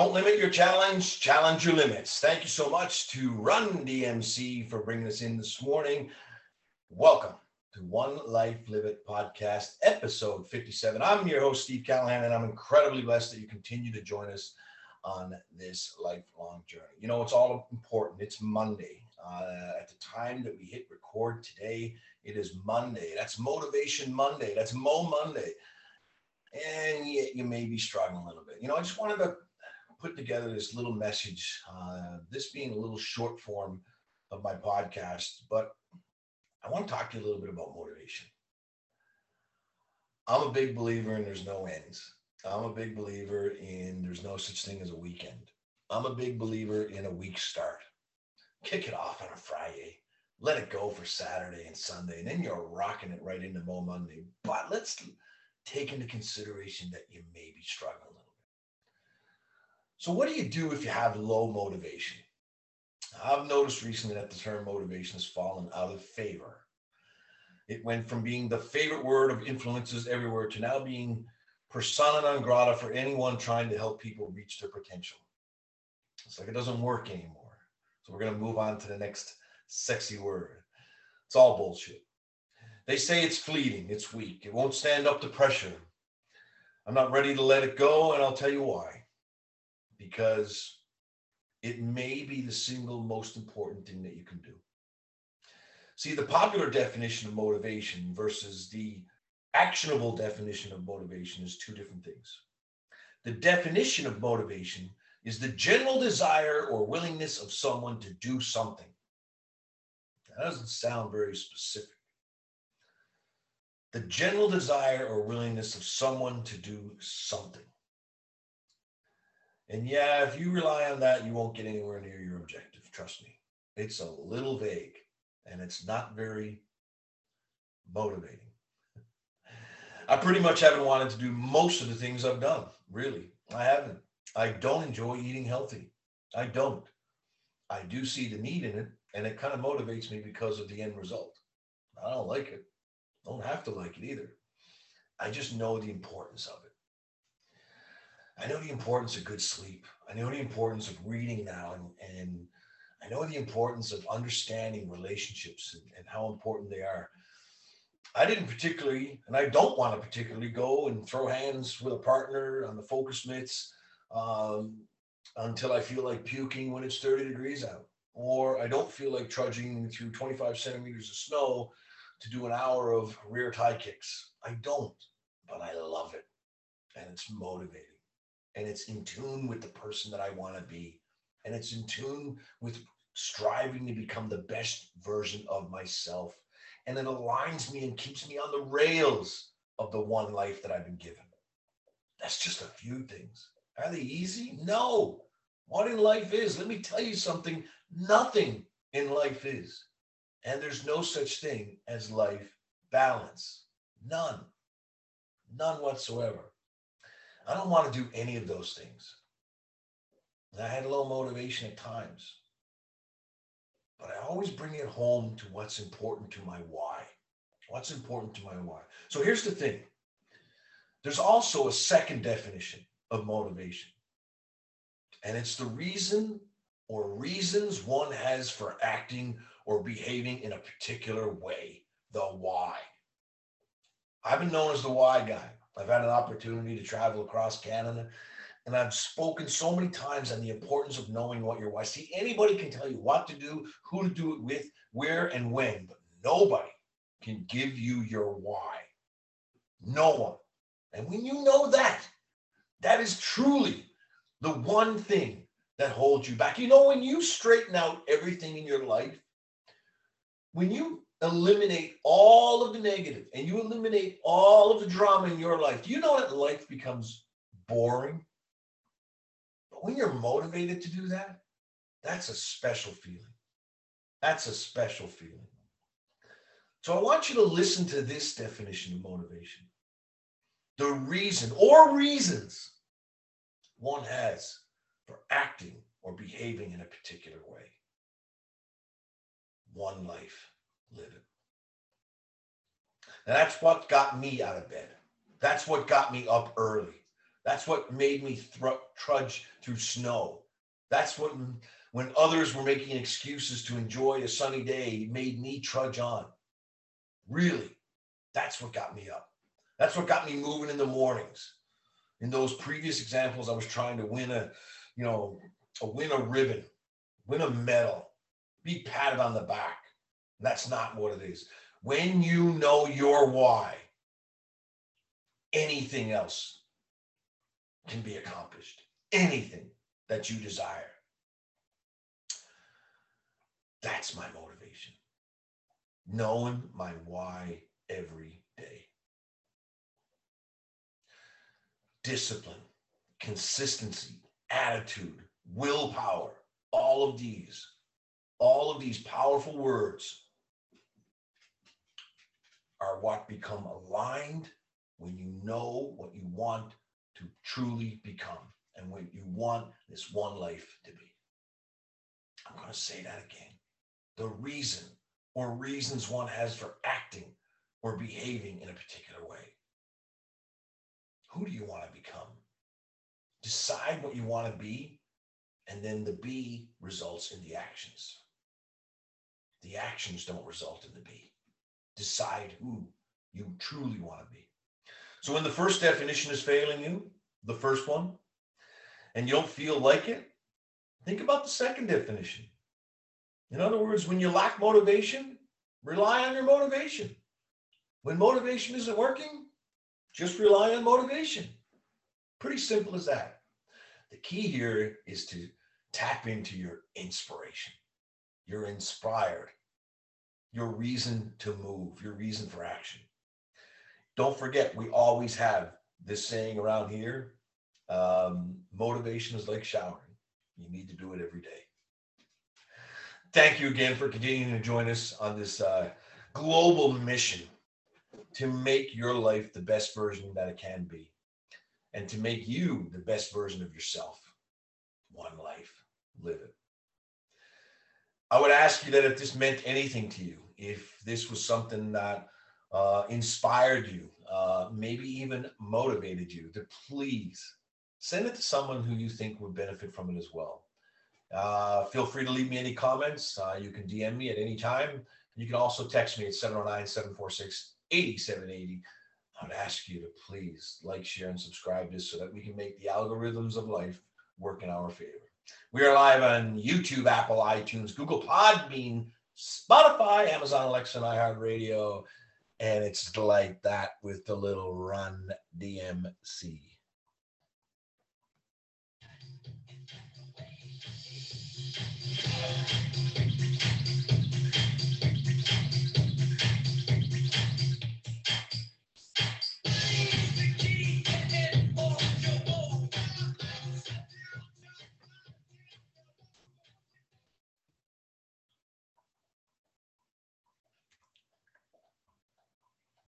Don't limit your challenge, challenge your limits. Thank you so much to Run DMC for bringing us in this morning. Welcome to One Life Live It podcast, episode 57. I'm your host, Steve Callahan, and I'm incredibly blessed that you continue to join us on this lifelong journey. You know, it's all important. It's Monday. Uh, at the time that we hit record today, it is Monday. That's Motivation Monday. That's Mo Monday. And yet you may be struggling a little bit. You know, I just wanted to put together this little message, uh, this being a little short form of my podcast, but I want to talk to you a little bit about motivation. I'm a big believer in there's no ends. I'm a big believer in there's no such thing as a weekend. I'm a big believer in a week start. Kick it off on a Friday. Let it go for Saturday and Sunday, and then you're rocking it right into Mo Monday. But let's take into consideration that you may be struggling so, what do you do if you have low motivation? I've noticed recently that the term motivation has fallen out of favor. It went from being the favorite word of influences everywhere to now being persona non grata for anyone trying to help people reach their potential. It's like it doesn't work anymore. So, we're going to move on to the next sexy word. It's all bullshit. They say it's fleeting, it's weak, it won't stand up to pressure. I'm not ready to let it go, and I'll tell you why because it may be the single most important thing that you can do. See, the popular definition of motivation versus the actionable definition of motivation is two different things. The definition of motivation is the general desire or willingness of someone to do something. That doesn't sound very specific. The general desire or willingness of someone to do something. And yeah, if you rely on that, you won't get anywhere near your objective. Trust me. It's a little vague and it's not very motivating. I pretty much haven't wanted to do most of the things I've done. Really, I haven't. I don't enjoy eating healthy. I don't. I do see the need in it, and it kind of motivates me because of the end result. I don't like it. Don't have to like it either. I just know the importance of it. I know the importance of good sleep. I know the importance of reading now, and, and I know the importance of understanding relationships and, and how important they are. I didn't particularly, and I don't want to particularly go and throw hands with a partner on the focus mitts um, until I feel like puking when it's 30 degrees out, or I don't feel like trudging through 25 centimeters of snow to do an hour of rear tie kicks. I don't, but I love it, and it's motivating and it's in tune with the person that I want to be. And it's in tune with striving to become the best version of myself. And it aligns me and keeps me on the rails of the one life that I've been given. That's just a few things. Are they easy? No. What in life is, let me tell you something nothing in life is. And there's no such thing as life balance. None. None whatsoever. I don't want to do any of those things. And I had a little motivation at times. But I always bring it home to what's important to my why. What's important to my why. So here's the thing there's also a second definition of motivation, and it's the reason or reasons one has for acting or behaving in a particular way, the why. I've been known as the why guy. I've had an opportunity to travel across Canada, and I've spoken so many times on the importance of knowing what your why. See, anybody can tell you what to do, who to do it with, where and when, but nobody can give you your why. No one. And when you know that, that is truly the one thing that holds you back. You know, when you straighten out everything in your life, when you eliminate all of the negative and you eliminate all of the drama in your life, do you know that life becomes boring? But when you're motivated to do that, that's a special feeling. That's a special feeling. So I want you to listen to this definition of motivation. The reason or reasons one has for acting or behaving in a particular way. One life And that's what got me out of bed. That's what got me up early. That's what made me trudge through snow. That's what, when others were making excuses to enjoy a sunny day, made me trudge on. Really, that's what got me up. That's what got me moving in the mornings. In those previous examples, I was trying to win a, you know, a win a ribbon, win a medal, be patted on the back. That's not what it is. When you know your why, anything else can be accomplished. Anything that you desire. That's my motivation. Knowing my why every day. Discipline, consistency, attitude, willpower, all of these, all of these powerful words are what become aligned when you know what you want to truly become and what you want this one life to be. I'm going to say that again. The reason or reasons one has for acting or behaving in a particular way. Who do you want to become? Decide what you want to be, and then the be results in the actions. The actions don't result in the be. Decide who you truly want to be. So, when the first definition is failing you, the first one, and you don't feel like it, think about the second definition. In other words, when you lack motivation, rely on your motivation. When motivation isn't working, just rely on motivation. Pretty simple as that. The key here is to tap into your inspiration. You're inspired, your reason to move, your reason for action. Don't forget, we always have this saying around here um, motivation is like showering. You need to do it every day. Thank you again for continuing to join us on this uh, global mission to make your life the best version that it can be and to make you the best version of yourself. One life, live it. I would ask you that if this meant anything to you, if this was something that uh, inspired you, uh, maybe even motivated you, to please send it to someone who you think would benefit from it as well. Uh, feel free to leave me any comments. Uh, you can DM me at any time. You can also text me at 709 746 8780. I would ask you to please like, share, and subscribe this so that we can make the algorithms of life work in our favor. We are live on YouTube, Apple, iTunes, Google Podbean, Spotify, Amazon Alexa, and iHeartRadio. And it's like that with the little run DMC.